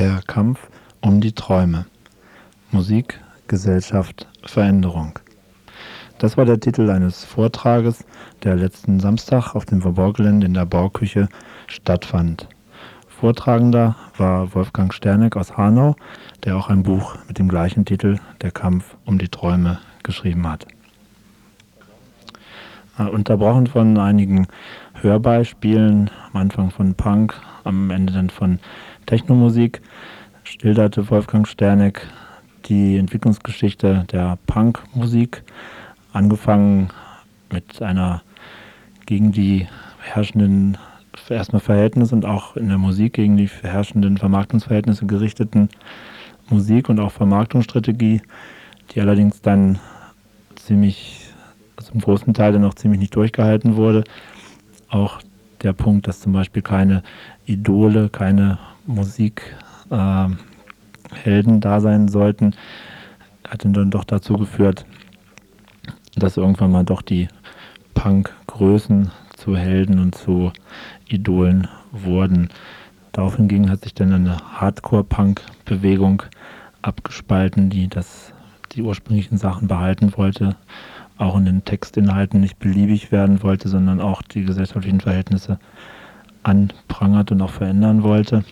Der Kampf um die Träume. Musik, Gesellschaft, Veränderung. Das war der Titel eines Vortrages, der letzten Samstag auf dem Verborgelände in der Bauküche stattfand. Vortragender war Wolfgang Sterneck aus Hanau, der auch ein Buch mit dem gleichen Titel Der Kampf um die Träume geschrieben hat. Äh, unterbrochen von einigen Hörbeispielen, am Anfang von Punk, am Ende dann von Technomusik, schilderte Wolfgang Sterneck die Entwicklungsgeschichte der Punkmusik, angefangen mit einer gegen die herrschenden erstmal Verhältnisse und auch in der Musik gegen die herrschenden Vermarktungsverhältnisse gerichteten Musik und auch Vermarktungsstrategie, die allerdings dann ziemlich, im großen Teil dann auch ziemlich nicht durchgehalten wurde. Auch der Punkt, dass zum Beispiel keine Idole, keine Musikhelden äh, da sein sollten, hat dann doch dazu geführt, dass irgendwann mal doch die Punk-Größen zu Helden und zu Idolen wurden. Darauf hingegen hat sich dann eine Hardcore-Punk-Bewegung abgespalten, die das, die ursprünglichen Sachen behalten wollte, auch in den Textinhalten nicht beliebig werden wollte, sondern auch die gesellschaftlichen Verhältnisse anprangert und auch verändern wollte.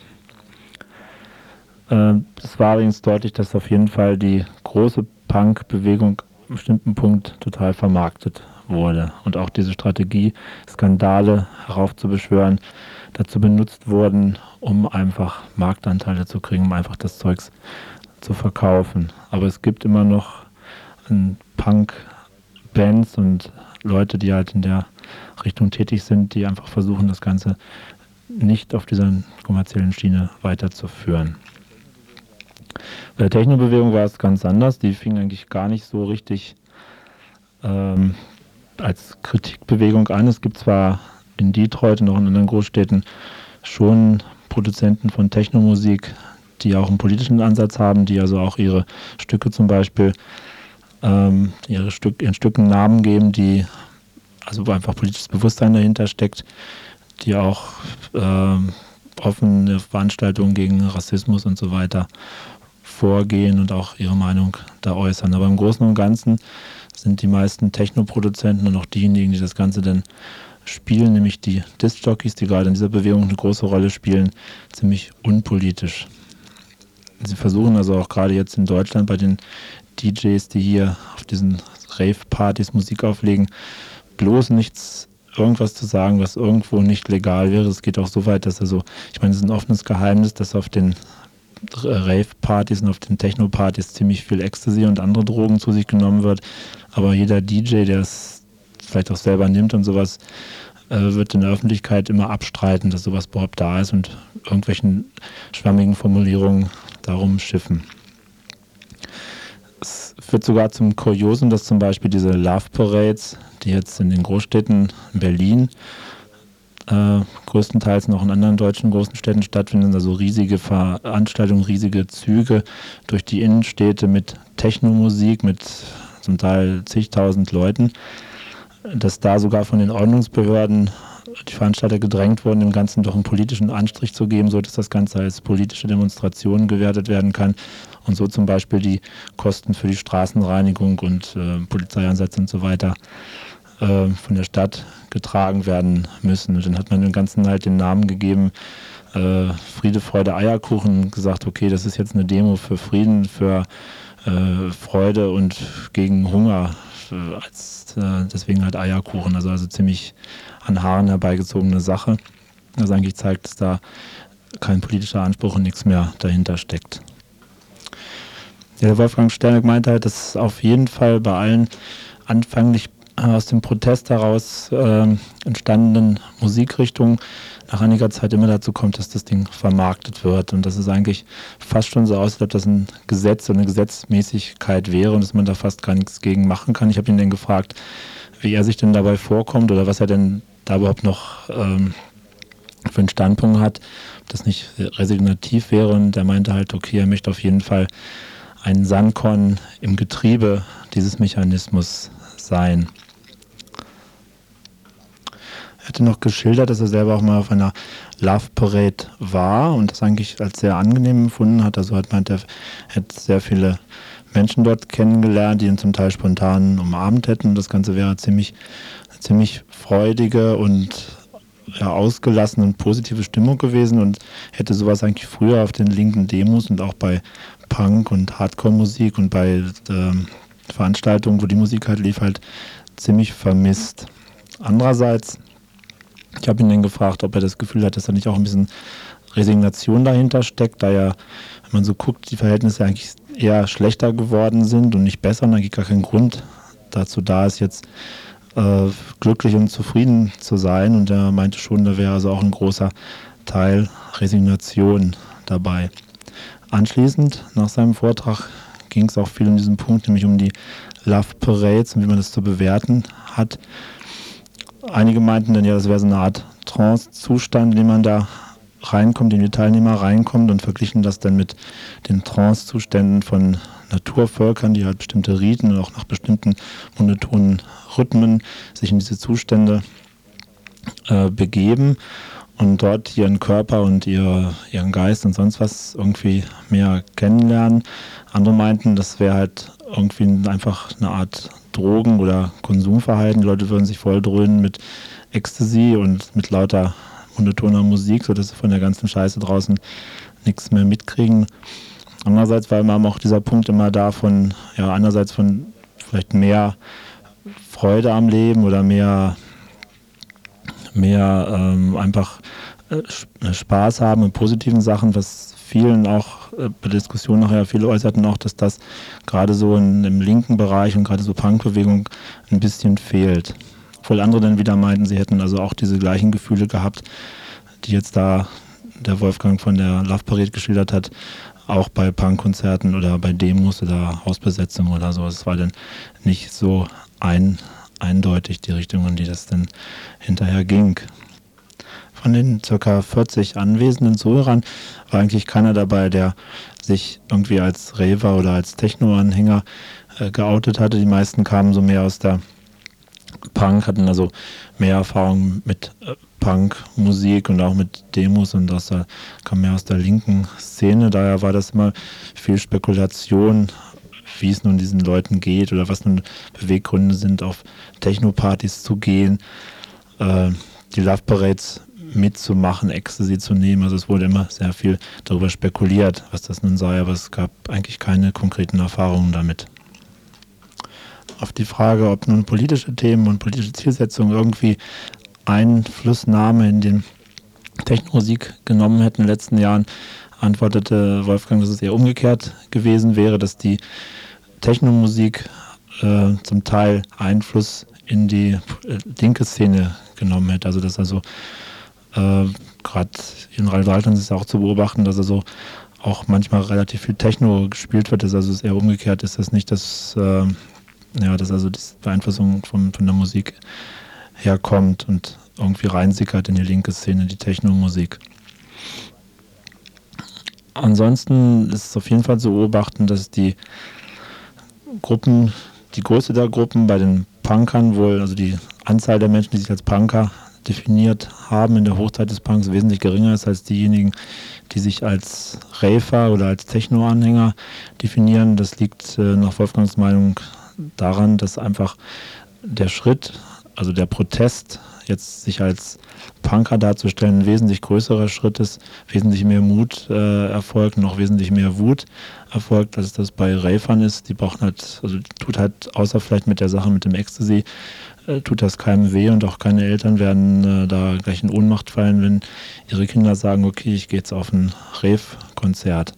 Es war allerdings deutlich, dass auf jeden Fall die große Punk-Bewegung einem bestimmten Punkt total vermarktet wurde und auch diese Strategie, Skandale heraufzubeschwören, dazu benutzt wurden, um einfach Marktanteile zu kriegen, um einfach das Zeugs zu verkaufen. Aber es gibt immer noch Punk-Bands und Leute, die halt in der Richtung tätig sind, die einfach versuchen, das Ganze nicht auf dieser kommerziellen Schiene weiterzuführen. Bei der Technobewegung war es ganz anders. Die fing eigentlich gar nicht so richtig ähm, als Kritikbewegung an. Es gibt zwar in Detroit und auch in anderen Großstädten schon Produzenten von Technomusik, die auch einen politischen Ansatz haben, die also auch ihre Stücke zum Beispiel ähm, ihre Stück, ihren Stücken Namen geben, die also wo einfach politisches Bewusstsein dahinter steckt, die auch ähm, offene Veranstaltungen gegen Rassismus und so weiter vorgehen und auch ihre Meinung da äußern. Aber im Großen und Ganzen sind die meisten Techno-Produzenten und auch diejenigen, die das Ganze dann spielen, nämlich die Disc-Jockeys, die gerade in dieser Bewegung eine große Rolle spielen, ziemlich unpolitisch. Sie versuchen also auch gerade jetzt in Deutschland bei den DJs, die hier auf diesen Rave-Partys Musik auflegen, bloß nichts irgendwas zu sagen, was irgendwo nicht legal wäre. Es geht auch so weit, dass also, ich meine, es ist ein offenes Geheimnis, dass auf den Rave-Partys und auf den Techno-Partys ziemlich viel Ecstasy und andere Drogen zu sich genommen wird. Aber jeder DJ, der es vielleicht auch selber nimmt und sowas, äh, wird in der Öffentlichkeit immer abstreiten, dass sowas überhaupt da ist und irgendwelchen schwammigen Formulierungen darum schiffen. Es wird sogar zum Kuriosum, dass zum Beispiel diese Love Parades, die jetzt in den Großstädten in Berlin äh, größtenteils noch in anderen deutschen großen Städten stattfinden, also riesige Veranstaltungen, riesige Züge durch die Innenstädte mit Technomusik, mit zum Teil zigtausend Leuten, dass da sogar von den Ordnungsbehörden die Veranstalter gedrängt wurden, dem Ganzen doch einen politischen Anstrich zu geben, so dass das Ganze als politische Demonstration gewertet werden kann und so zum Beispiel die Kosten für die Straßenreinigung und äh, Polizeieinsätze und so weiter äh, von der Stadt getragen werden müssen. Und dann hat man dem Ganzen halt den Namen gegeben, äh, Friede, Freude, Eierkuchen, gesagt, okay, das ist jetzt eine Demo für Frieden, für äh, Freude und gegen Hunger. Äh, als, äh, deswegen halt Eierkuchen, also, also ziemlich an Haaren herbeigezogene Sache. Das eigentlich zeigt, dass da kein politischer Anspruch und nichts mehr dahinter steckt. Ja, Wolfgang Sterneck meinte halt, dass auf jeden Fall bei allen anfänglich aus dem Protest heraus äh, entstandenen Musikrichtungen nach einiger Zeit immer dazu kommt, dass das Ding vermarktet wird und dass es eigentlich fast schon so aussieht, als ob das ein Gesetz oder eine Gesetzmäßigkeit wäre und dass man da fast gar nichts gegen machen kann. Ich habe ihn dann gefragt, wie er sich denn dabei vorkommt oder was er denn da überhaupt noch ähm, für einen Standpunkt hat, ob das nicht resignativ wäre. Und er meinte halt, okay, er möchte auf jeden Fall ein Sandkorn im Getriebe dieses Mechanismus sein. Hatte noch geschildert, dass er selber auch mal auf einer Love Parade war und das eigentlich als sehr angenehm empfunden hat. Also hat meint, er hätte sehr viele Menschen dort kennengelernt, die ihn zum Teil spontan umarmt hätten. Das Ganze wäre ziemlich, ziemlich freudige und ja, ausgelassene und positive Stimmung gewesen und hätte sowas eigentlich früher auf den linken Demos und auch bei Punk und Hardcore-Musik und bei ähm, Veranstaltungen, wo die Musik halt lief, halt ziemlich vermisst. Andererseits, ich habe ihn dann gefragt, ob er das Gefühl hat, dass da nicht auch ein bisschen Resignation dahinter steckt, da ja, wenn man so guckt, die Verhältnisse eigentlich eher schlechter geworden sind und nicht besser und eigentlich gar kein Grund dazu da ist, jetzt äh, glücklich und zufrieden zu sein. Und er meinte schon, da wäre also auch ein großer Teil Resignation dabei. Anschließend, nach seinem Vortrag, ging es auch viel um diesen Punkt, nämlich um die Love Parades und wie man das zu bewerten hat. Einige meinten dann ja, das wäre so eine Art Trance-Zustand, in den man da reinkommt, in die Teilnehmer reinkommt und verglichen das dann mit den Trance-Zuständen von Naturvölkern, die halt bestimmte Riten und auch nach bestimmten monotonen Rhythmen sich in diese Zustände äh, begeben und dort ihren Körper und ihr, ihren Geist und sonst was irgendwie mehr kennenlernen. Andere meinten, das wäre halt irgendwie einfach eine Art Drogen- oder Konsumverhalten. Die Leute würden sich voll dröhnen mit Ecstasy und mit lauter monotoner Musik, sodass sie von der ganzen Scheiße draußen nichts mehr mitkriegen. Andererseits war immer auch dieser Punkt immer da von, ja, einerseits von vielleicht mehr Freude am Leben oder mehr, mehr ähm, einfach äh, Spaß haben mit positiven Sachen, was vielen auch äh, bei der Diskussion nachher viele äußerten auch, dass das gerade so in, im linken Bereich und gerade so Punkbewegung ein bisschen fehlt. Obwohl andere dann wieder meinten, sie hätten also auch diese gleichen Gefühle gehabt, die jetzt da der Wolfgang von der Love Parade geschildert hat, auch bei Punkkonzerten oder bei Demos oder Hausbesetzungen oder so. Es war dann nicht so ein, eindeutig die Richtung, in die das dann hinterher ging. Von den ca. 40 anwesenden Zuhörern war eigentlich keiner dabei, der sich irgendwie als Raver oder als Techno-Anhänger äh, geoutet hatte. Die meisten kamen so mehr aus der Punk, hatten also mehr Erfahrung mit äh, Punk-Musik und auch mit Demos und das kam mehr aus der linken Szene. Daher war das immer viel Spekulation, wie es nun diesen Leuten geht oder was nun Beweggründe sind, auf Techno-Partys zu gehen, äh, die Love Parades mitzumachen, Ecstasy zu nehmen. Also es wurde immer sehr viel darüber spekuliert, was das nun sei, aber es gab eigentlich keine konkreten Erfahrungen damit. Auf die Frage, ob nun politische Themen und politische Zielsetzungen irgendwie Einflussnahme in den Technomusik genommen hätten in den letzten Jahren, antwortete Wolfgang, dass es eher umgekehrt gewesen wäre, dass die Technomusik äh, zum Teil Einfluss in die äh, linke Szene genommen hätte. Also dass also äh, gerade in Rheinland-Pfalz ist es auch zu beobachten, dass also auch manchmal relativ viel Techno gespielt wird. Also es ist eher umgekehrt, ist das nicht das, äh, ja, dass also die Beeinflussung von, von der Musik herkommt und irgendwie reinsickert in die linke Szene, die Techno-Musik. Ansonsten ist es auf jeden Fall zu beobachten, dass die Gruppen, die Größe der Gruppen bei den Punkern wohl, also die Anzahl der Menschen, die sich als Punker definiert haben in der Hochzeit des Punks, wesentlich geringer ist als diejenigen, die sich als Rafer oder als Techno-Anhänger definieren. Das liegt äh, nach Wolfgangs Meinung daran, dass einfach der Schritt, also der Protest, jetzt sich als Punker darzustellen, ein wesentlich größerer Schritt ist, wesentlich mehr Mut äh, erfolgt, noch wesentlich mehr Wut erfolgt, als das bei Ravern ist. Die brauchen halt, also tut halt, außer vielleicht mit der Sache mit dem Ecstasy, äh, tut das keinem weh und auch keine Eltern werden äh, da gleich in Ohnmacht fallen, wenn ihre Kinder sagen, okay, ich gehe jetzt auf ein Rave-Konzert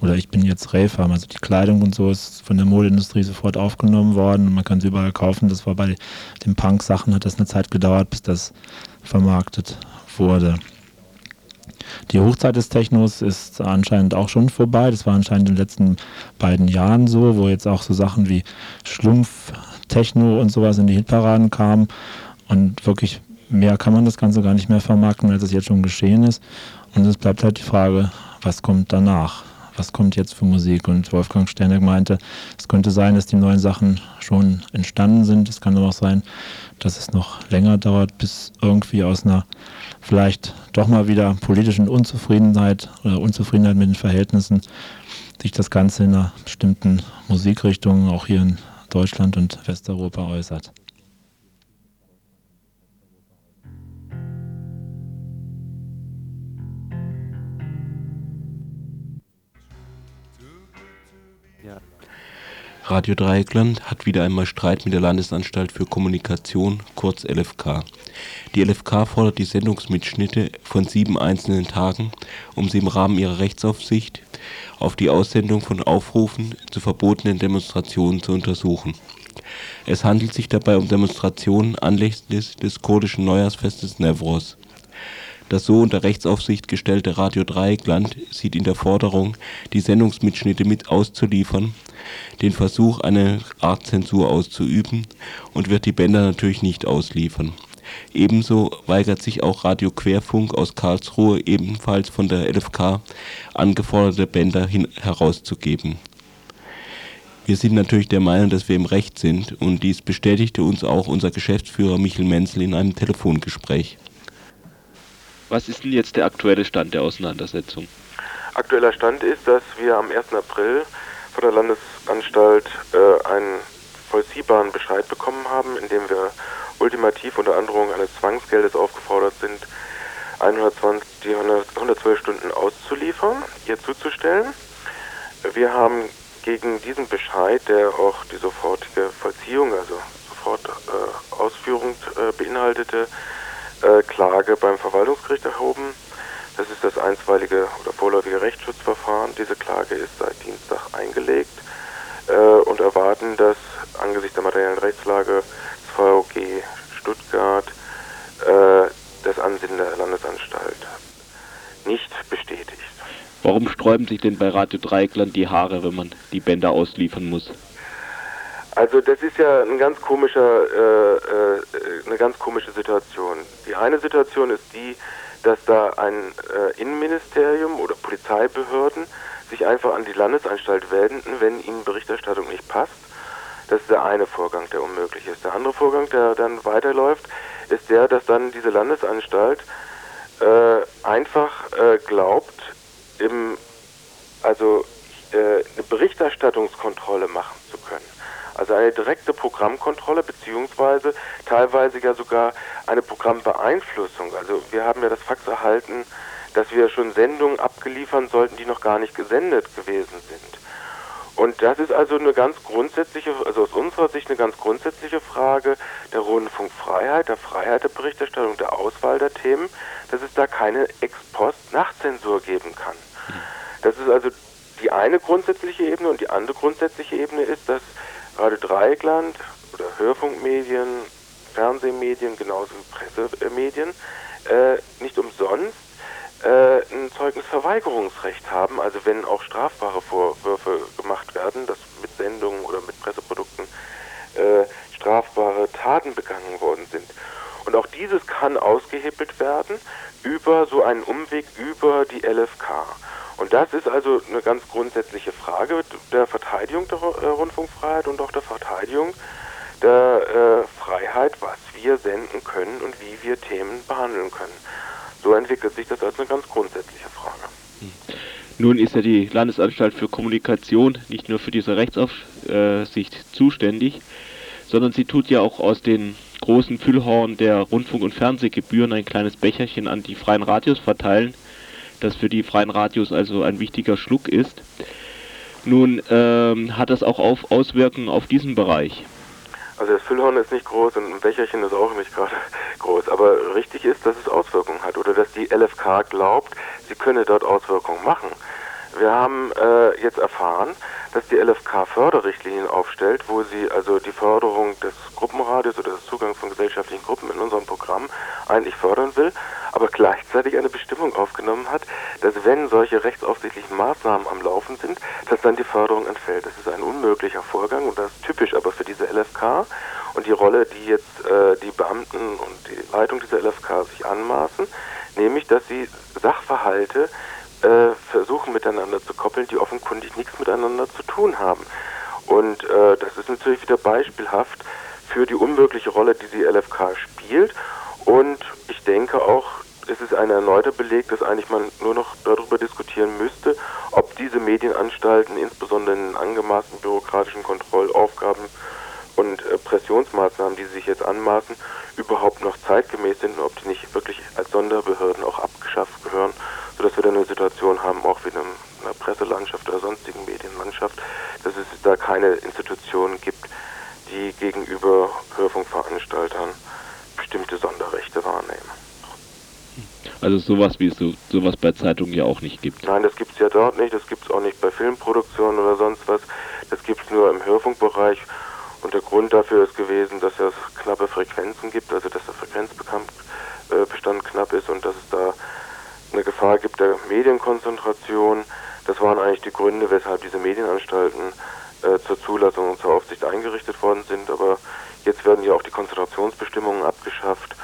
oder ich bin jetzt Raver. Also die Kleidung und so ist von der Modeindustrie sofort aufgenommen worden und man kann sie überall kaufen. Das war bei den Punk-Sachen, hat das eine Zeit gedauert, bis das vermarktet wurde. Die Hochzeit des Technos ist anscheinend auch schon vorbei. Das war anscheinend in den letzten beiden Jahren so, wo jetzt auch so Sachen wie Schlumpf, Techno und sowas in die Hitparaden kamen und wirklich mehr kann man das Ganze gar nicht mehr vermarkten, als es jetzt schon geschehen ist. Und es bleibt halt die Frage, was kommt danach? Was kommt jetzt für Musik? Und Wolfgang Sterneck meinte, es könnte sein, dass die neuen Sachen schon entstanden sind. Es kann aber auch sein, dass es noch länger dauert, bis irgendwie aus einer vielleicht doch mal wieder politischen Unzufriedenheit oder Unzufriedenheit mit den Verhältnissen sich das Ganze in einer bestimmten Musikrichtung auch hier in Deutschland und Westeuropa äußert. Radio Dreieckland hat wieder einmal Streit mit der Landesanstalt für Kommunikation, kurz LFK. Die LFK fordert die Sendungsmitschnitte von sieben einzelnen Tagen, um sie im Rahmen ihrer Rechtsaufsicht auf die Aussendung von Aufrufen zu verbotenen Demonstrationen zu untersuchen. Es handelt sich dabei um Demonstrationen anlässlich des kurdischen Neujahrsfestes Newroz. Das so unter Rechtsaufsicht gestellte Radio Dreieckland sieht in der Forderung, die Sendungsmitschnitte mit auszuliefern, den Versuch, eine Art Zensur auszuüben und wird die Bänder natürlich nicht ausliefern. Ebenso weigert sich auch Radio Querfunk aus Karlsruhe ebenfalls von der LFK angeforderte Bänder herauszugeben. Wir sind natürlich der Meinung, dass wir im Recht sind und dies bestätigte uns auch unser Geschäftsführer Michel Menzel in einem Telefongespräch. Was ist denn jetzt der aktuelle Stand der Auseinandersetzung? Aktueller Stand ist, dass wir am 1. April von der Landesanstalt äh, einen vollziehbaren Bescheid bekommen haben, in dem wir ultimativ unter Androhung eines Zwangsgeldes aufgefordert sind, 120, die 100, 112 Stunden auszuliefern, hier zuzustellen. Wir haben gegen diesen Bescheid, der auch die sofortige Vollziehung, also sofort äh, Ausführung äh, beinhaltete, äh, Klage beim Verwaltungsgericht erhoben. Das ist das einstweilige oder vorläufige Rechtsschutzverfahren. Diese Klage ist seit Dienstag eingelegt äh, und erwarten, dass angesichts der materiellen Rechtslage des VOG Stuttgart äh, das Ansinnen der Landesanstalt nicht bestätigt. Warum sträuben sich denn bei Radio Dreieckland die Haare, wenn man die Bänder ausliefern muss? Also das ist ja ein ganz komischer, äh, äh, eine ganz komische Situation. Die eine Situation ist die, dass da ein äh, Innenministerium oder Polizeibehörden sich einfach an die Landesanstalt wenden, wenn ihnen Berichterstattung nicht passt. Das ist der eine Vorgang, der unmöglich ist. Der andere Vorgang, der dann weiterläuft, ist der, dass dann diese Landesanstalt äh, einfach äh, glaubt, im, also äh, eine Berichterstattungskontrolle machen zu können. Also eine direkte Programmkontrolle beziehungsweise teilweise ja sogar eine Programmbeeinflussung. Also wir haben ja das Fax erhalten, dass wir schon Sendungen abgeliefern sollten, die noch gar nicht gesendet gewesen sind. Und das ist also eine ganz grundsätzliche, also aus unserer Sicht eine ganz grundsätzliche Frage der Rundfunkfreiheit, der Freiheit der Berichterstattung, der Auswahl der Themen, dass es da keine Ex-Post-Nachzensur geben kann. Das ist also die eine grundsätzliche Ebene und die andere grundsätzliche Ebene ist, dass Radio Dreieckland oder Hörfunkmedien, Fernsehmedien, genauso wie Pressemedien, äh, nicht umsonst äh, ein Zeugnisverweigerungsrecht haben. Also wenn auch strafbare Vorwürfe gemacht werden, dass mit Sendungen oder mit Presseprodukten äh, strafbare Taten begangen worden sind. Und auch dieses kann ausgehebelt werden über so einen Umweg über die LFK. Und das ist also eine ganz grundsätzliche Frage der Verteidigung der äh, Rundfunkfreiheit und auch der Verteidigung der äh, Freiheit, was wir senden können und wie wir Themen behandeln können. So entwickelt sich das als eine ganz grundsätzliche Frage. Hm. Nun ist ja die Landesanstalt für Kommunikation nicht nur für diese Rechtsaufsicht zuständig, sondern sie tut ja auch aus den großen Füllhorn der Rundfunk- und Fernsehgebühren ein kleines Becherchen an die freien Radios verteilen das für die freien Radios also ein wichtiger Schluck ist. Nun ähm, hat das auch auf Auswirkungen auf diesen Bereich. Also das Füllhorn ist nicht groß und ein Becherchen ist auch nicht gerade groß, aber richtig ist, dass es Auswirkungen hat oder dass die LFK glaubt, sie könne dort Auswirkungen machen. Wir haben äh, jetzt erfahren, dass die LFK Förderrichtlinien aufstellt, wo sie also die Förderung des Gruppenradios oder des Zugangs von gesellschaftlichen Gruppen in unserem Programm eigentlich fördern will, aber gleichzeitig eine Bestimmung aufgenommen hat, dass wenn solche rechtsaufsichtlichen Maßnahmen am Laufen sind, dass dann die Förderung entfällt. Das ist ein unmöglicher Vorgang und das ist typisch aber für diese LFK und die Rolle, die jetzt äh, die Beamten und die Leitung dieser LFK sich anmaßen, nämlich dass sie Sachverhalte äh, versuchen miteinander zu koppeln, die offenkundig nichts miteinander zu tun haben. Und äh, das ist natürlich wieder beispielhaft für die unwirkliche Rolle, die die LFK spielt. Und ich denke auch, es ist ein erneuter Beleg, dass eigentlich man nur noch darüber diskutieren müsste, ob diese Medienanstalten, insbesondere in angemaßten bürokratischen Kontrollaufgaben und äh, Pressionsmaßnahmen, die sie sich jetzt anmaßen, überhaupt noch zeitgemäß sind und ob die nicht wirklich als Sonderbehörden auch abgeschafft gehören, sodass wir dann eine Situation haben, auch wie in einer Presselandschaft oder sonstigen Medienlandschaft, dass es da keine Institutionen gibt, die gegenüber Hörfunkveranstaltern bestimmte Sonderrechte wahrnehmen. Also sowas wie es so, sowas bei Zeitungen ja auch nicht gibt. Nein, das gibt es ja dort nicht, das gibt es auch nicht bei Filmproduktionen oder sonst was. Das gibt es nur im Hörfunkbereich. Und der Grund dafür ist gewesen, dass es knappe Frequenzen gibt, also dass der Frequenzbestand äh, knapp ist und dass es da eine Gefahr gibt der Medienkonzentration. Das waren eigentlich die Gründe, weshalb diese Medienanstalten äh, zur Zulassung und zur Aufsicht eingerichtet worden sind. Aber jetzt werden ja auch die Konzentrationsbestimmungen abgeschafft.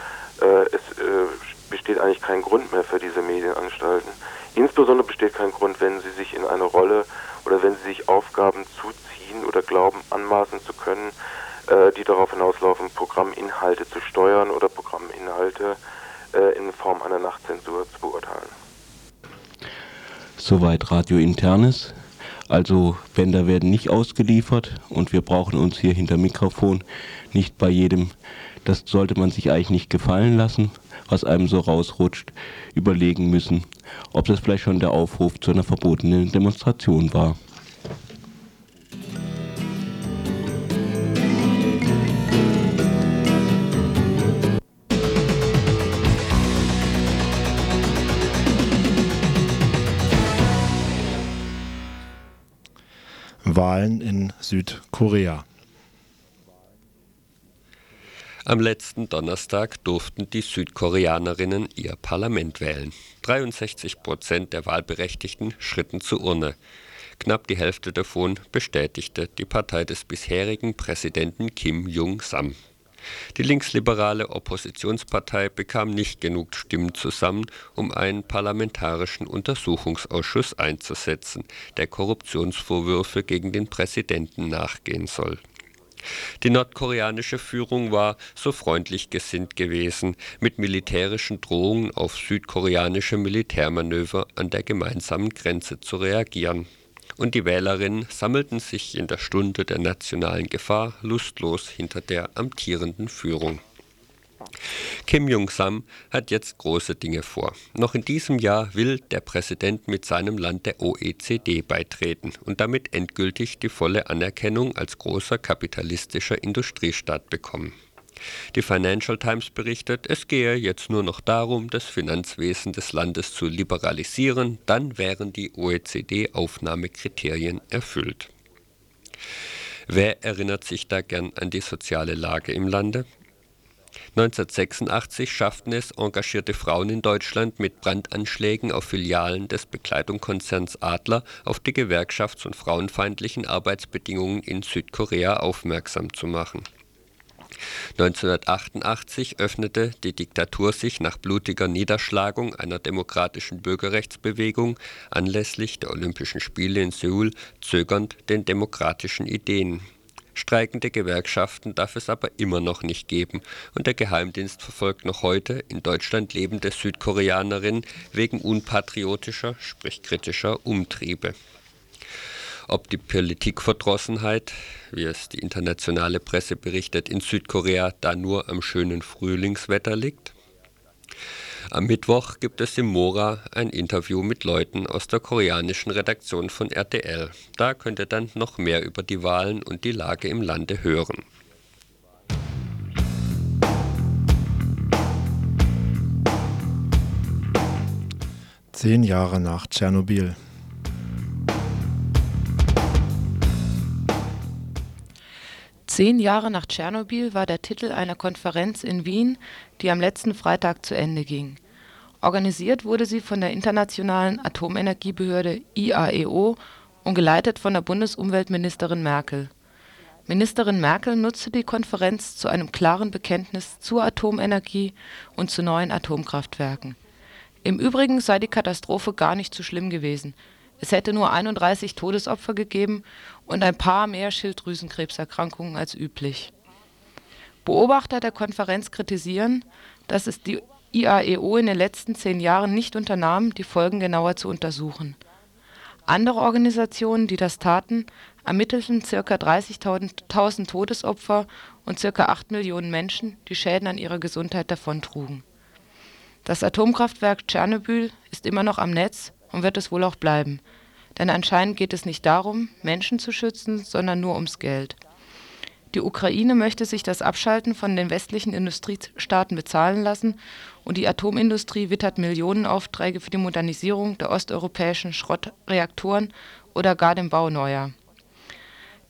Äh, es äh, besteht eigentlich kein Grund mehr für diese Medienanstalten. Insbesondere besteht kein Grund, wenn sie sich in eine Rolle oder wenn sie sich Aufgaben zuziehen oder glauben, anmaßen zu können, äh, die darauf hinauslaufen, Programminhalte zu steuern oder Programminhalte äh, in Form einer Nachtzensur zu beurteilen. Soweit Radio Internes. Also Bänder werden nicht ausgeliefert und wir brauchen uns hier hinter Mikrofon nicht bei jedem, das sollte man sich eigentlich nicht gefallen lassen, was einem so rausrutscht, überlegen müssen, ob das vielleicht schon der Aufruf zu einer verbotenen Demonstration war. Wahlen in Südkorea. Am letzten Donnerstag durften die Südkoreanerinnen ihr Parlament wählen. 63 Prozent der Wahlberechtigten schritten zur Urne. Knapp die Hälfte davon bestätigte die Partei des bisherigen Präsidenten Kim Jong-sam. Die linksliberale Oppositionspartei bekam nicht genug Stimmen zusammen, um einen parlamentarischen Untersuchungsausschuss einzusetzen, der Korruptionsvorwürfe gegen den Präsidenten nachgehen soll. Die nordkoreanische Führung war so freundlich gesinnt gewesen, mit militärischen Drohungen auf südkoreanische Militärmanöver an der gemeinsamen Grenze zu reagieren. Und die Wählerinnen sammelten sich in der Stunde der nationalen Gefahr lustlos hinter der amtierenden Führung. Kim Jong-sam hat jetzt große Dinge vor. Noch in diesem Jahr will der Präsident mit seinem Land der OECD beitreten und damit endgültig die volle Anerkennung als großer kapitalistischer Industriestaat bekommen. Die Financial Times berichtet, es gehe jetzt nur noch darum, das Finanzwesen des Landes zu liberalisieren, dann wären die OECD-Aufnahmekriterien erfüllt. Wer erinnert sich da gern an die soziale Lage im Lande? 1986 schafften es engagierte Frauen in Deutschland mit Brandanschlägen auf Filialen des Bekleidungskonzerns Adler auf die gewerkschafts- und frauenfeindlichen Arbeitsbedingungen in Südkorea aufmerksam zu machen. 1988 öffnete die Diktatur sich nach blutiger Niederschlagung einer demokratischen Bürgerrechtsbewegung anlässlich der Olympischen Spiele in Seoul zögernd den demokratischen Ideen Streikende Gewerkschaften darf es aber immer noch nicht geben und der Geheimdienst verfolgt noch heute in Deutschland lebende Südkoreanerinnen wegen unpatriotischer, sprich kritischer Umtriebe. Ob die Politikverdrossenheit, wie es die internationale Presse berichtet, in Südkorea da nur am schönen Frühlingswetter liegt? Am Mittwoch gibt es im Mora ein Interview mit Leuten aus der koreanischen Redaktion von RTL. Da könnt ihr dann noch mehr über die Wahlen und die Lage im Lande hören. Zehn Jahre nach Tschernobyl. Zehn Jahre nach Tschernobyl war der Titel einer Konferenz in Wien, die am letzten Freitag zu Ende ging. Organisiert wurde sie von der Internationalen Atomenergiebehörde IAEO und geleitet von der Bundesumweltministerin Merkel. Ministerin Merkel nutzte die Konferenz zu einem klaren Bekenntnis zur Atomenergie und zu neuen Atomkraftwerken. Im Übrigen sei die Katastrophe gar nicht so schlimm gewesen. Es hätte nur 31 Todesopfer gegeben und ein paar mehr Schilddrüsenkrebserkrankungen als üblich. Beobachter der Konferenz kritisieren, dass es die IAEO in den letzten zehn Jahren nicht unternahm, die Folgen genauer zu untersuchen. Andere Organisationen, die das taten, ermittelten ca. 30.000 Todesopfer und ca. 8 Millionen Menschen, die Schäden an ihrer Gesundheit davontrugen. Das Atomkraftwerk Tschernobyl ist immer noch am Netz und wird es wohl auch bleiben. Denn anscheinend geht es nicht darum, Menschen zu schützen, sondern nur ums Geld. Die Ukraine möchte sich das Abschalten von den westlichen Industriestaaten bezahlen lassen und die Atomindustrie wittert Millionenaufträge für die Modernisierung der osteuropäischen Schrottreaktoren oder gar den Bau neuer.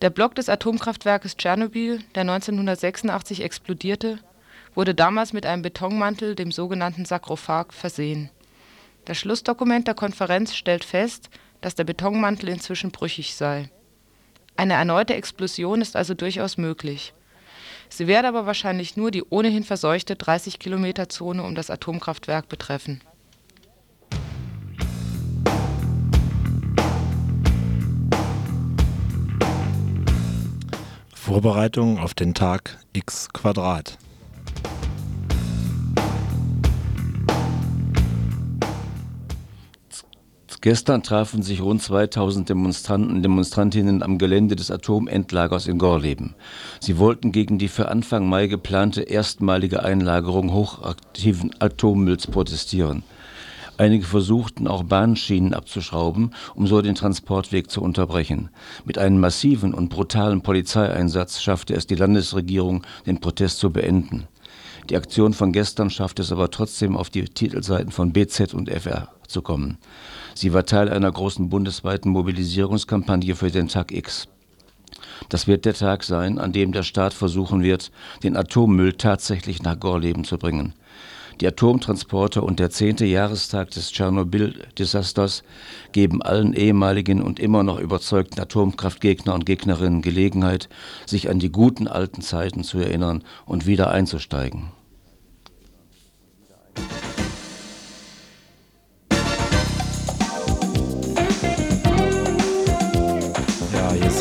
Der Block des Atomkraftwerkes Tschernobyl, der 1986 explodierte, wurde damals mit einem Betonmantel, dem sogenannten Sarkophag, versehen. Das Schlussdokument der Konferenz stellt fest, dass der Betonmantel inzwischen brüchig sei. Eine erneute Explosion ist also durchaus möglich. Sie werde aber wahrscheinlich nur die ohnehin verseuchte 30-Kilometer-Zone um das Atomkraftwerk betreffen Vorbereitung auf den Tag X Quadrat. Gestern trafen sich rund 2000 Demonstranten Demonstrantinnen am Gelände des Atomendlagers in Gorleben. Sie wollten gegen die für Anfang Mai geplante erstmalige Einlagerung hochaktiven Atommülls protestieren. Einige versuchten auch Bahnschienen abzuschrauben, um so den Transportweg zu unterbrechen. Mit einem massiven und brutalen Polizeieinsatz schaffte es die Landesregierung, den Protest zu beenden. Die Aktion von gestern schaffte es aber trotzdem auf die Titelseiten von BZ und FR zu kommen. Sie war Teil einer großen bundesweiten Mobilisierungskampagne für den Tag X. Das wird der Tag sein, an dem der Staat versuchen wird, den Atommüll tatsächlich nach Gorleben zu bringen. Die Atomtransporter und der zehnte Jahrestag des Tschernobyl-Desasters geben allen ehemaligen und immer noch überzeugten Atomkraftgegner und Gegnerinnen Gelegenheit, sich an die guten alten Zeiten zu erinnern und wieder einzusteigen.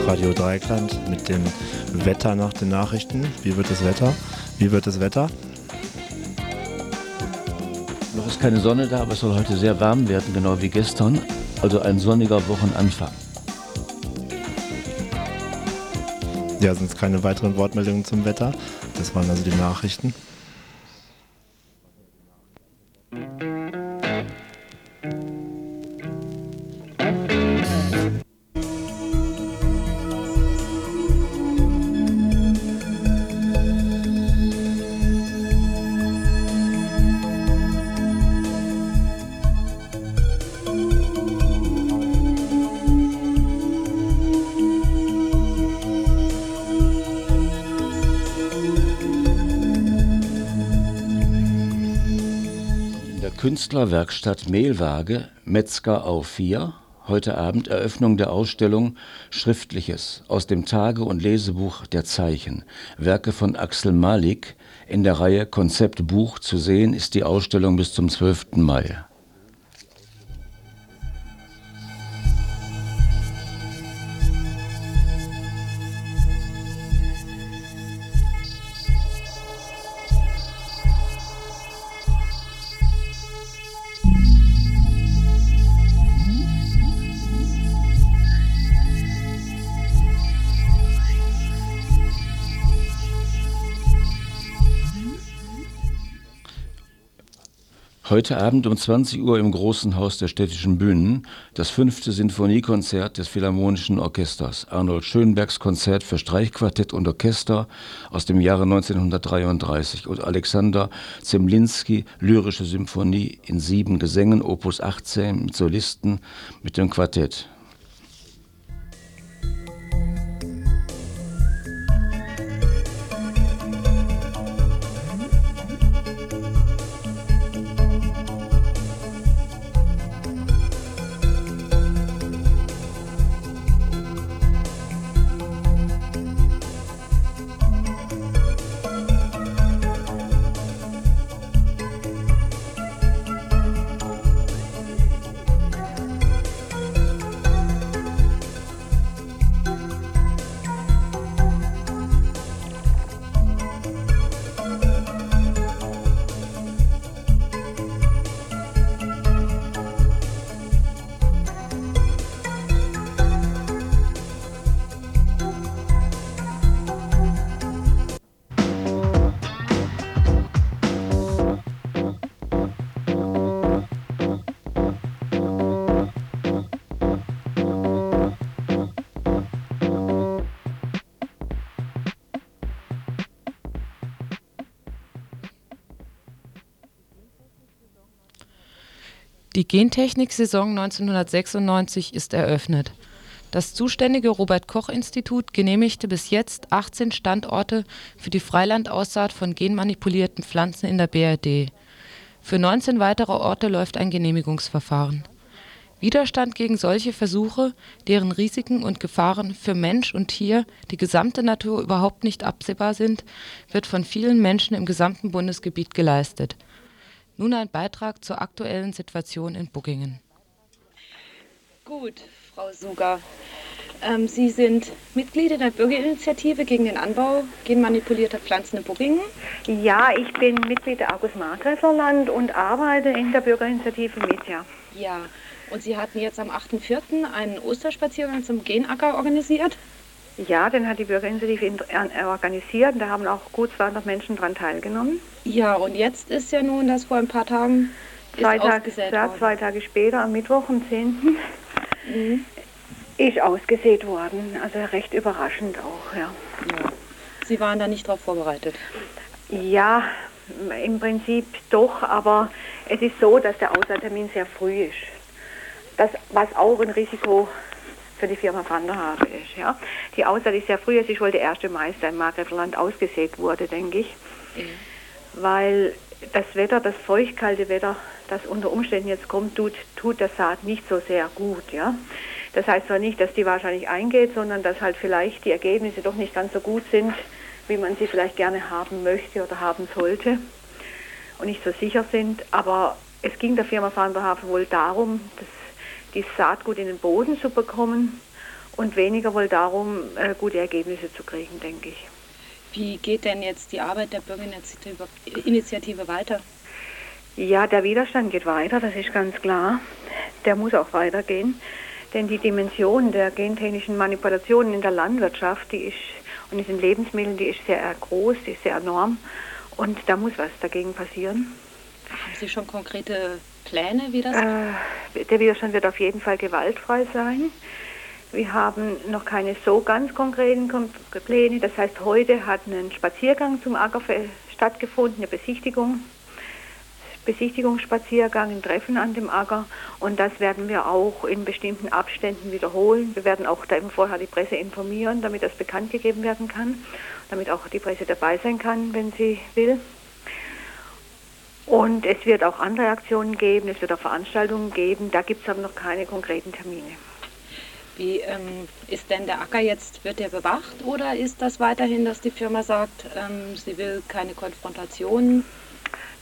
Radio Dreikland mit dem Wetter nach den Nachrichten. Wie wird das Wetter? Wie wird das Wetter? Noch ist keine Sonne da, aber es soll heute sehr warm werden, genau wie gestern. Also ein sonniger Wochenanfang. Ja, sind es keine weiteren Wortmeldungen zum Wetter. Das waren also die Nachrichten. Künstlerwerkstatt Mehlwaage, Metzger auf 4. Heute Abend Eröffnung der Ausstellung Schriftliches aus dem Tage- und Lesebuch der Zeichen. Werke von Axel Malik. In der Reihe Konzeptbuch zu sehen ist die Ausstellung bis zum 12. Mai. Heute Abend um 20 Uhr im Großen Haus der Städtischen Bühnen das fünfte Sinfoniekonzert des Philharmonischen Orchesters. Arnold Schönbergs Konzert für Streichquartett und Orchester aus dem Jahre 1933 und Alexander Zemlinski Lyrische Symphonie in sieben Gesängen, Opus 18 mit Solisten mit dem Quartett. Die Gentechnik-Saison 1996 ist eröffnet. Das zuständige Robert-Koch-Institut genehmigte bis jetzt 18 Standorte für die Freilandaussaat von genmanipulierten Pflanzen in der BRD. Für 19 weitere Orte läuft ein Genehmigungsverfahren. Widerstand gegen solche Versuche, deren Risiken und Gefahren für Mensch und Tier, die gesamte Natur überhaupt nicht absehbar sind, wird von vielen Menschen im gesamten Bundesgebiet geleistet. Nun ein Beitrag zur aktuellen Situation in Buggingen. Gut, Frau Suger. Ähm, Sie sind Mitglied in der Bürgerinitiative gegen den Anbau genmanipulierter Pflanzen in Buggingen. Ja, ich bin Mitglied der August-Margräfler-Land und arbeite in der Bürgerinitiative mit, ja. Ja, und Sie hatten jetzt am 8.4. einen Osterspaziergang zum Genacker organisiert. Ja, den hat die Bürgerinitiative organisiert und da haben auch gut 200 Menschen daran teilgenommen. Ja, und jetzt ist ja nun, dass vor ein paar Tagen zwei, Tage, ja, zwei Tage später, am Mittwoch, am 10. Mhm. ist ausgesät worden. Also recht überraschend auch, ja. ja. Sie waren da nicht darauf vorbereitet? Ja, im Prinzip doch, aber es ist so, dass der Aussaattermin sehr früh ist. Das, was auch ein Risiko für die Firma Van der Haare ist. Ja. Die Aussaat ist sehr früh, es ist wohl der erste Meister im Markgräflerland ausgesät wurde, denke ich. Mhm. Weil das Wetter, das feuchtkalte Wetter, das unter Umständen jetzt kommt, tut, tut der Saat nicht so sehr gut. Ja. Das heißt zwar nicht, dass die wahrscheinlich eingeht, sondern dass halt vielleicht die Ergebnisse doch nicht ganz so gut sind, wie man sie vielleicht gerne haben möchte oder haben sollte und nicht so sicher sind. Aber es ging der Firma Van der Hafen wohl darum, das die Saatgut in den Boden zu bekommen und weniger wohl darum, äh, gute Ergebnisse zu kriegen, denke ich. Wie geht denn jetzt die Arbeit der Bürgerinitiative weiter? Ja, der Widerstand geht weiter, das ist ganz klar. Der muss auch weitergehen, denn die Dimension der gentechnischen Manipulationen in der Landwirtschaft, die ist und in den Lebensmitteln, die ist sehr groß, die ist sehr enorm und da muss was dagegen passieren. Haben Sie schon konkrete Pläne, wie das? Äh, der Widerstand wird auf jeden Fall gewaltfrei sein. Wir haben noch keine so ganz konkreten Pläne. Das heißt, heute hat ein Spaziergang zum Acker stattgefunden, eine Besichtigung. Besichtigungsspaziergang, ein Treffen an dem Acker und das werden wir auch in bestimmten Abständen wiederholen. Wir werden auch da vorher die Presse informieren, damit das bekannt gegeben werden kann, damit auch die Presse dabei sein kann, wenn sie will. Und es wird auch andere Aktionen geben, es wird auch Veranstaltungen geben. Da gibt es aber noch keine konkreten Termine. Wie ähm, ist denn der Acker jetzt? Wird der bewacht oder ist das weiterhin, dass die Firma sagt, ähm, sie will keine Konfrontation?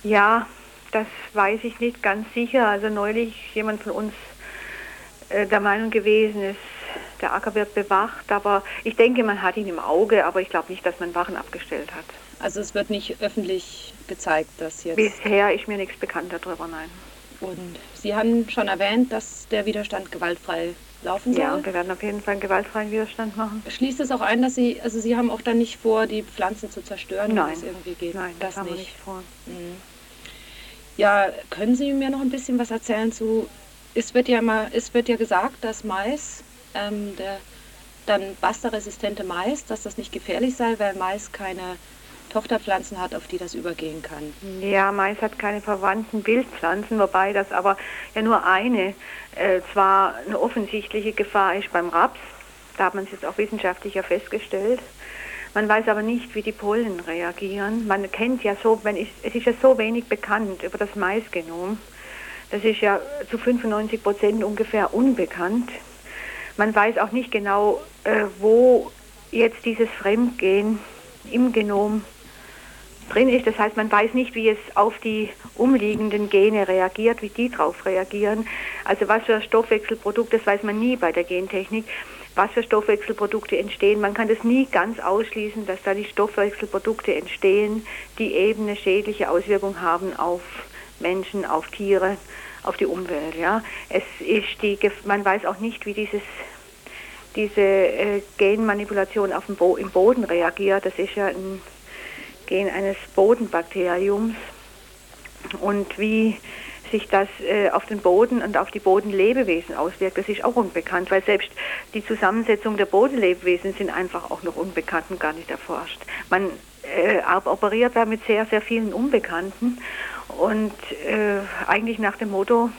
Ja, das weiß ich nicht ganz sicher. Also neulich jemand von uns äh, der Meinung gewesen ist, der Acker wird bewacht, aber ich denke, man hat ihn im Auge, aber ich glaube nicht, dass man Wachen abgestellt hat. Also es wird nicht öffentlich gezeigt, dass jetzt... Bisher ist mir nichts bekannt darüber, nein. Und Sie haben schon erwähnt, dass der Widerstand gewaltfrei laufen soll? Ja, wir werden auf jeden Fall einen gewaltfreien Widerstand machen. Schließt es auch ein, dass Sie, also Sie haben auch dann nicht vor, die Pflanzen zu zerstören, nein. wenn es irgendwie geht? Nein, das, das haben nicht. wir nicht vor. Mhm. Ja, können Sie mir noch ein bisschen was erzählen zu, es wird ja immer, es wird ja gesagt, dass Mais, ähm, der dann basterresistente Mais, dass das nicht gefährlich sei, weil Mais keine Tochterpflanzen hat, auf die das übergehen kann. Ja, Mais hat keine verwandten Wildpflanzen, wobei das aber ja nur eine, äh, zwar eine offensichtliche Gefahr ist beim Raps, da hat man es jetzt auch wissenschaftlich ja festgestellt. Man weiß aber nicht, wie die Pollen reagieren. Man kennt ja so, wenn ich, es ist ja so wenig bekannt über das Maisgenom. Das ist ja zu 95 Prozent ungefähr unbekannt. Man weiß auch nicht genau, äh, wo jetzt dieses Fremdgehen im Genom drin ist. Das heißt, man weiß nicht, wie es auf die umliegenden Gene reagiert, wie die darauf reagieren. Also was für Stoffwechselprodukte, das weiß man nie bei der Gentechnik, was für Stoffwechselprodukte entstehen. Man kann das nie ganz ausschließen, dass da die Stoffwechselprodukte entstehen, die eben eine schädliche Auswirkung haben auf Menschen, auf Tiere, auf die Umwelt. Ja. Es ist die, man weiß auch nicht, wie dieses diese äh, Genmanipulation auf dem Bo im Boden reagiert. Das ist ja ein Gen eines Bodenbakteriums und wie sich das äh, auf den Boden und auf die Bodenlebewesen auswirkt, das ist auch unbekannt, weil selbst die Zusammensetzung der Bodenlebewesen sind einfach auch noch unbekannt und gar nicht erforscht. Man äh, operiert da mit sehr, sehr vielen Unbekannten und äh, eigentlich nach dem Motto,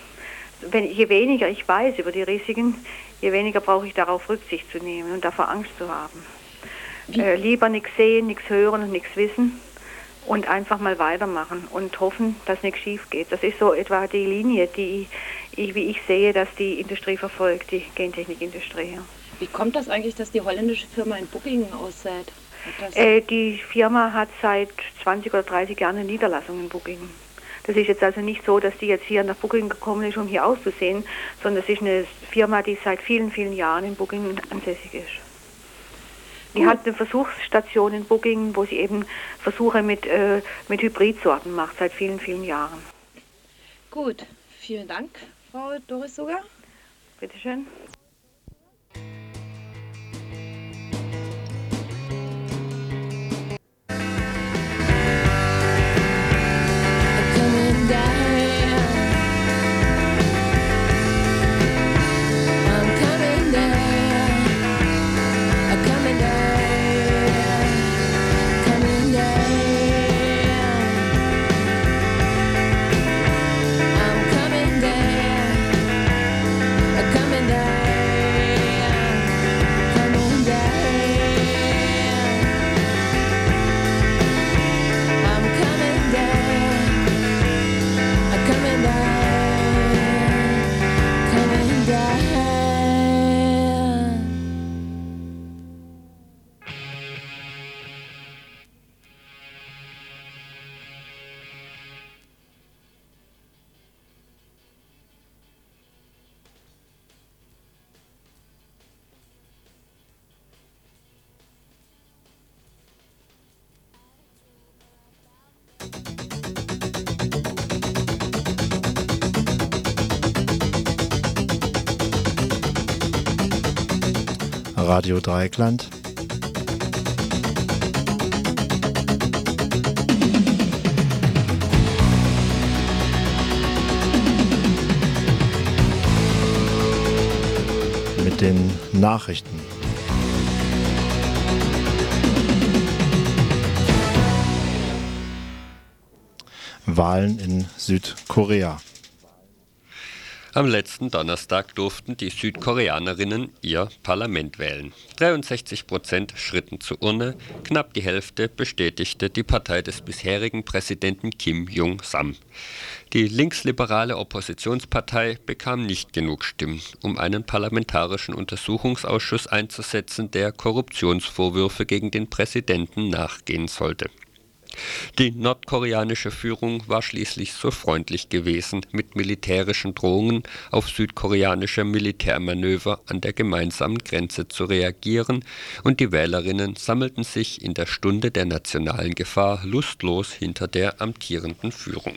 wenn, je weniger ich weiß über die Risiken, je weniger brauche ich darauf Rücksicht zu nehmen und davor Angst zu haben. Äh, lieber nichts sehen, nichts hören und nichts wissen und einfach mal weitermachen und hoffen, dass nichts schief geht. Das ist so etwa die Linie, die ich, wie ich sehe, dass die Industrie verfolgt, die Gentechnikindustrie. Wie kommt das eigentlich, dass die holländische Firma in Booking aussät? Äh, die Firma hat seit 20 oder 30 Jahren eine Niederlassung in Booking. Das ist jetzt also nicht so, dass die jetzt hier nach Booking gekommen ist, um hier auszusehen, sondern es ist eine Firma, die seit vielen, vielen Jahren in Booking ansässig ist. Die Gut. hat eine Versuchsstation in Booking, wo sie eben Versuche mit, äh, mit Hybridsorten macht, seit vielen, vielen Jahren. Gut, vielen Dank, Frau Doris Sogar. Bitteschön. Radio Dreieckland. Mit den Nachrichten. Wahlen in Südkorea. Am letzten Donnerstag durften die Südkoreanerinnen ihr Parlament wählen. 63 Prozent schritten zur Urne, knapp die Hälfte bestätigte die Partei des bisherigen Präsidenten Kim Jong-sam. Die linksliberale Oppositionspartei bekam nicht genug Stimmen, um einen parlamentarischen Untersuchungsausschuss einzusetzen, der Korruptionsvorwürfe gegen den Präsidenten nachgehen sollte. Die nordkoreanische Führung war schließlich so freundlich gewesen, mit militärischen Drohungen auf südkoreanische Militärmanöver an der gemeinsamen Grenze zu reagieren, und die Wählerinnen sammelten sich in der Stunde der nationalen Gefahr lustlos hinter der amtierenden Führung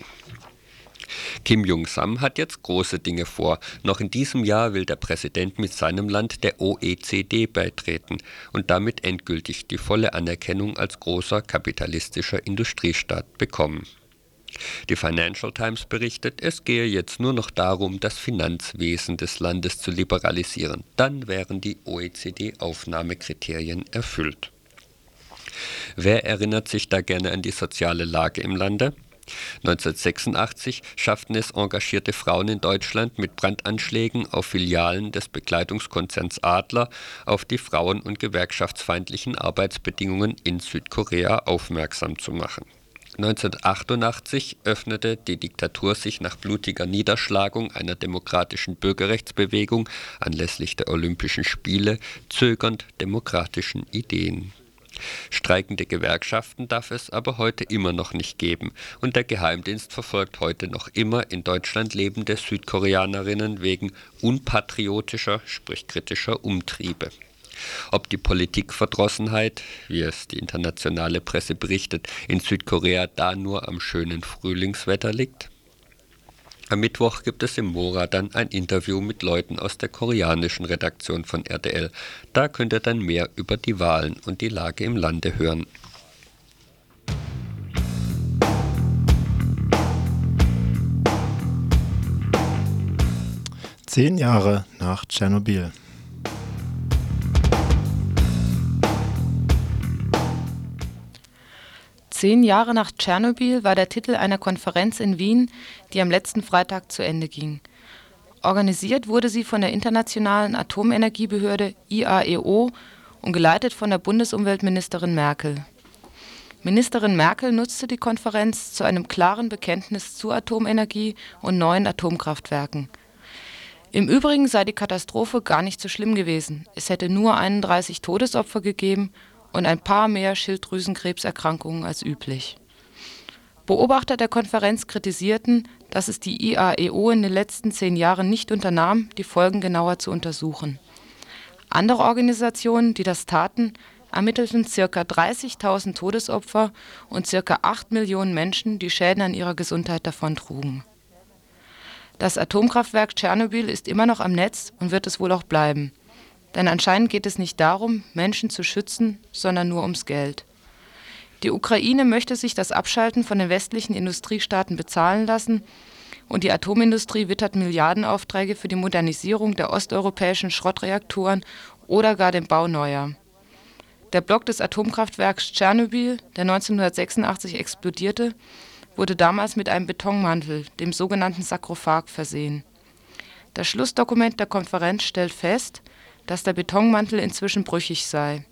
Kim Jong-sam hat jetzt große Dinge vor. Noch in diesem Jahr will der Präsident mit seinem Land der OECD beitreten und damit endgültig die volle Anerkennung als großer kapitalistischer Industriestaat bekommen. Die Financial Times berichtet, es gehe jetzt nur noch darum, das Finanzwesen des Landes zu liberalisieren. Dann wären die OECD-Aufnahmekriterien erfüllt. Wer erinnert sich da gerne an die soziale Lage im Lande? 1986 schafften es engagierte Frauen in Deutschland mit Brandanschlägen auf Filialen des Bekleidungskonzerns Adler auf die frauen- und gewerkschaftsfeindlichen Arbeitsbedingungen in Südkorea aufmerksam zu machen. 1988 öffnete die Diktatur sich nach blutiger Niederschlagung einer demokratischen Bürgerrechtsbewegung anlässlich der Olympischen Spiele zögernd demokratischen Ideen. Streikende Gewerkschaften darf es aber heute immer noch nicht geben und der Geheimdienst verfolgt heute noch immer in Deutschland lebende Südkoreanerinnen wegen unpatriotischer, sprich kritischer Umtriebe. Ob die Politikverdrossenheit, wie es die internationale Presse berichtet, in Südkorea da nur am schönen Frühlingswetter liegt? Am Mittwoch gibt es im Mora dann ein Interview mit Leuten aus der koreanischen Redaktion von RTL. Da könnt ihr dann mehr über die Wahlen und die Lage im Lande hören. Zehn Jahre nach Tschernobyl. Zehn Jahre nach Tschernobyl war der Titel einer Konferenz in Wien, die am letzten Freitag zu Ende ging. Organisiert wurde sie von der Internationalen Atomenergiebehörde IAEO und geleitet von der Bundesumweltministerin Merkel. Ministerin Merkel nutzte die Konferenz zu einem klaren Bekenntnis zu Atomenergie und neuen Atomkraftwerken. Im Übrigen sei die Katastrophe gar nicht so schlimm gewesen. Es hätte nur 31 Todesopfer gegeben und ein paar mehr Schilddrüsenkrebserkrankungen als üblich. Beobachter der Konferenz kritisierten, dass es die IAEO in den letzten zehn Jahren nicht unternahm, die Folgen genauer zu untersuchen. Andere Organisationen, die das taten, ermittelten ca. 30.000 Todesopfer und ca. 8 Millionen Menschen, die Schäden an ihrer Gesundheit davontrugen. Das Atomkraftwerk Tschernobyl ist immer noch am Netz und wird es wohl auch bleiben. Denn anscheinend geht es nicht darum, Menschen zu schützen, sondern nur ums Geld. Die Ukraine möchte sich das Abschalten von den westlichen Industriestaaten bezahlen lassen und die Atomindustrie wittert Milliardenaufträge für die Modernisierung der osteuropäischen Schrottreaktoren oder gar den Bau neuer. Der Block des Atomkraftwerks Tschernobyl, der 1986 explodierte, wurde damals mit einem Betonmantel, dem sogenannten Sarkophag, versehen. Das Schlussdokument der Konferenz stellt fest, dass der Betonmantel inzwischen brüchig sei.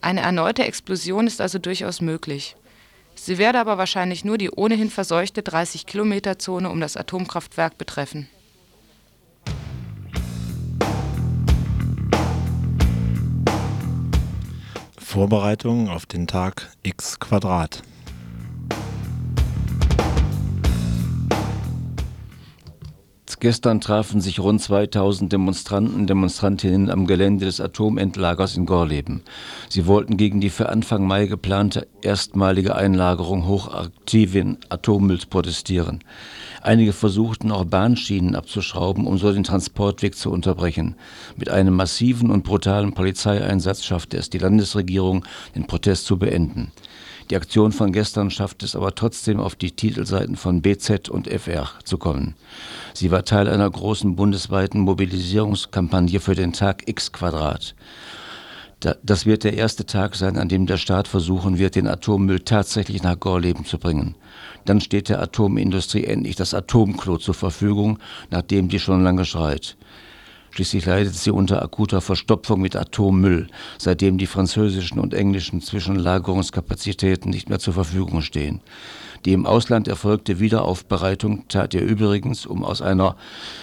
Eine erneute Explosion ist also durchaus möglich. Sie werde aber wahrscheinlich nur die ohnehin verseuchte 30-Kilometer-Zone um das Atomkraftwerk betreffen. Vorbereitungen auf den Tag X Quadrat. Gestern trafen sich rund 2000 Demonstranten und Demonstrantinnen am Gelände des Atomendlagers in Gorleben. Sie wollten gegen die für Anfang Mai geplante erstmalige Einlagerung hochaktiven Atommülls protestieren. Einige versuchten auch Bahnschienen abzuschrauben, um so den Transportweg zu unterbrechen. Mit einem massiven und brutalen Polizeieinsatz schaffte es die Landesregierung, den Protest zu beenden. Die Aktion von gestern schafft es aber trotzdem auf die Titelseiten von BZ und FR zu kommen. Sie war Teil einer großen bundesweiten Mobilisierungskampagne für den Tag X Quadrat. Das wird der erste Tag sein, an dem der Staat versuchen wird, den Atommüll tatsächlich nach Gorleben zu bringen. Dann steht der Atomindustrie endlich das Atomklo zur Verfügung, nachdem die schon lange schreit. Schließlich leidet sie unter akuter Verstopfung mit Atommüll, seitdem die französischen und englischen Zwischenlagerungskapazitäten nicht mehr zur Verfügung stehen. Die im Ausland erfolgte Wiederaufbereitung tat ihr übrigens, um aus einer,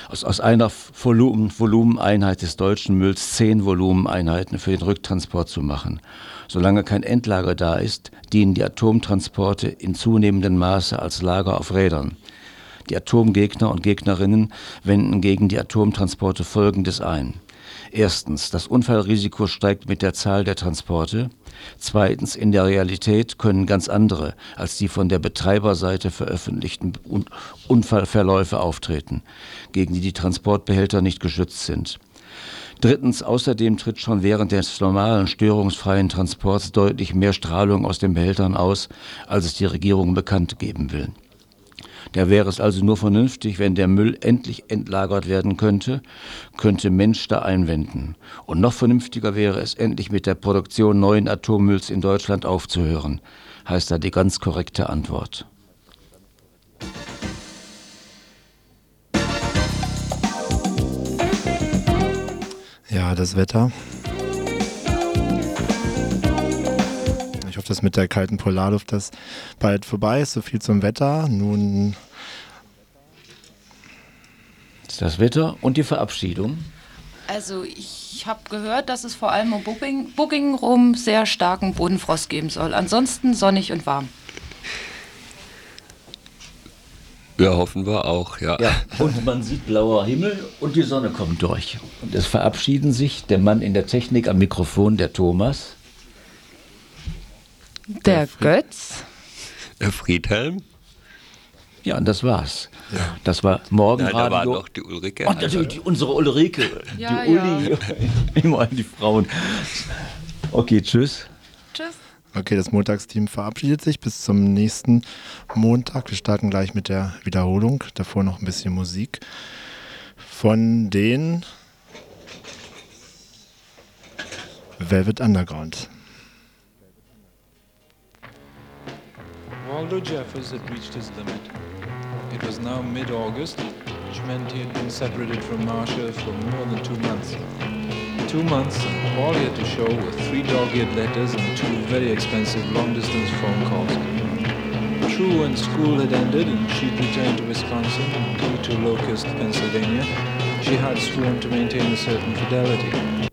aus, aus einer Volumen, Volumeneinheit des deutschen Mülls zehn Volumeneinheiten für den Rücktransport zu machen. Solange kein Endlager da ist, dienen die Atomtransporte in zunehmendem Maße als Lager auf Rädern. Die Atomgegner und Gegnerinnen wenden gegen die Atomtransporte Folgendes ein. Erstens, das Unfallrisiko steigt mit der Zahl der Transporte. Zweitens, in der Realität können ganz andere als die von der Betreiberseite veröffentlichten Unfallverläufe auftreten, gegen die die Transportbehälter nicht geschützt sind. Drittens, außerdem tritt schon während des normalen störungsfreien Transports deutlich mehr Strahlung aus den Behältern aus, als es die Regierung bekannt geben will. Da wäre es also nur vernünftig, wenn der Müll endlich entlagert werden könnte, könnte Mensch da einwenden. Und noch vernünftiger wäre es, endlich mit der Produktion neuen Atommülls in Deutschland aufzuhören, heißt da die ganz korrekte Antwort. Ja, das Wetter. Hoffe, dass mit der kalten Polarluft das bald vorbei ist. So viel zum Wetter. Nun. Das Wetter und die Verabschiedung. Also ich habe gehört, dass es vor allem um Booking, Booking rum sehr starken Bodenfrost geben soll. Ansonsten sonnig und warm. Ja, hoffen wir auch, ja. ja. Und man sieht blauer Himmel und die Sonne kommt durch. Und es verabschieden sich der Mann in der Technik am Mikrofon, der Thomas. Der Götz. Der Friedhelm. Ja, und das war's. Ja. Das war Morgenradio. Nein, da war noch die Ulrike. Und natürlich die, unsere Ulrike. Ja, die Uli. Ja. Immer die Frauen. Okay, tschüss. Tschüss. Okay, das Montagsteam verabschiedet sich bis zum nächsten Montag. Wir starten gleich mit der Wiederholung. Davor noch ein bisschen Musik von den Velvet Underground. Waldo Jeffers had reached his limit. It was now mid August, which meant he had been separated from Marcia for more than two months. Two months, all he had to show were three dog-eared letters and two very expensive long-distance phone calls. True, when school had ended and she'd returned to Wisconsin he to Locust, Pennsylvania, she had sworn to maintain a certain fidelity.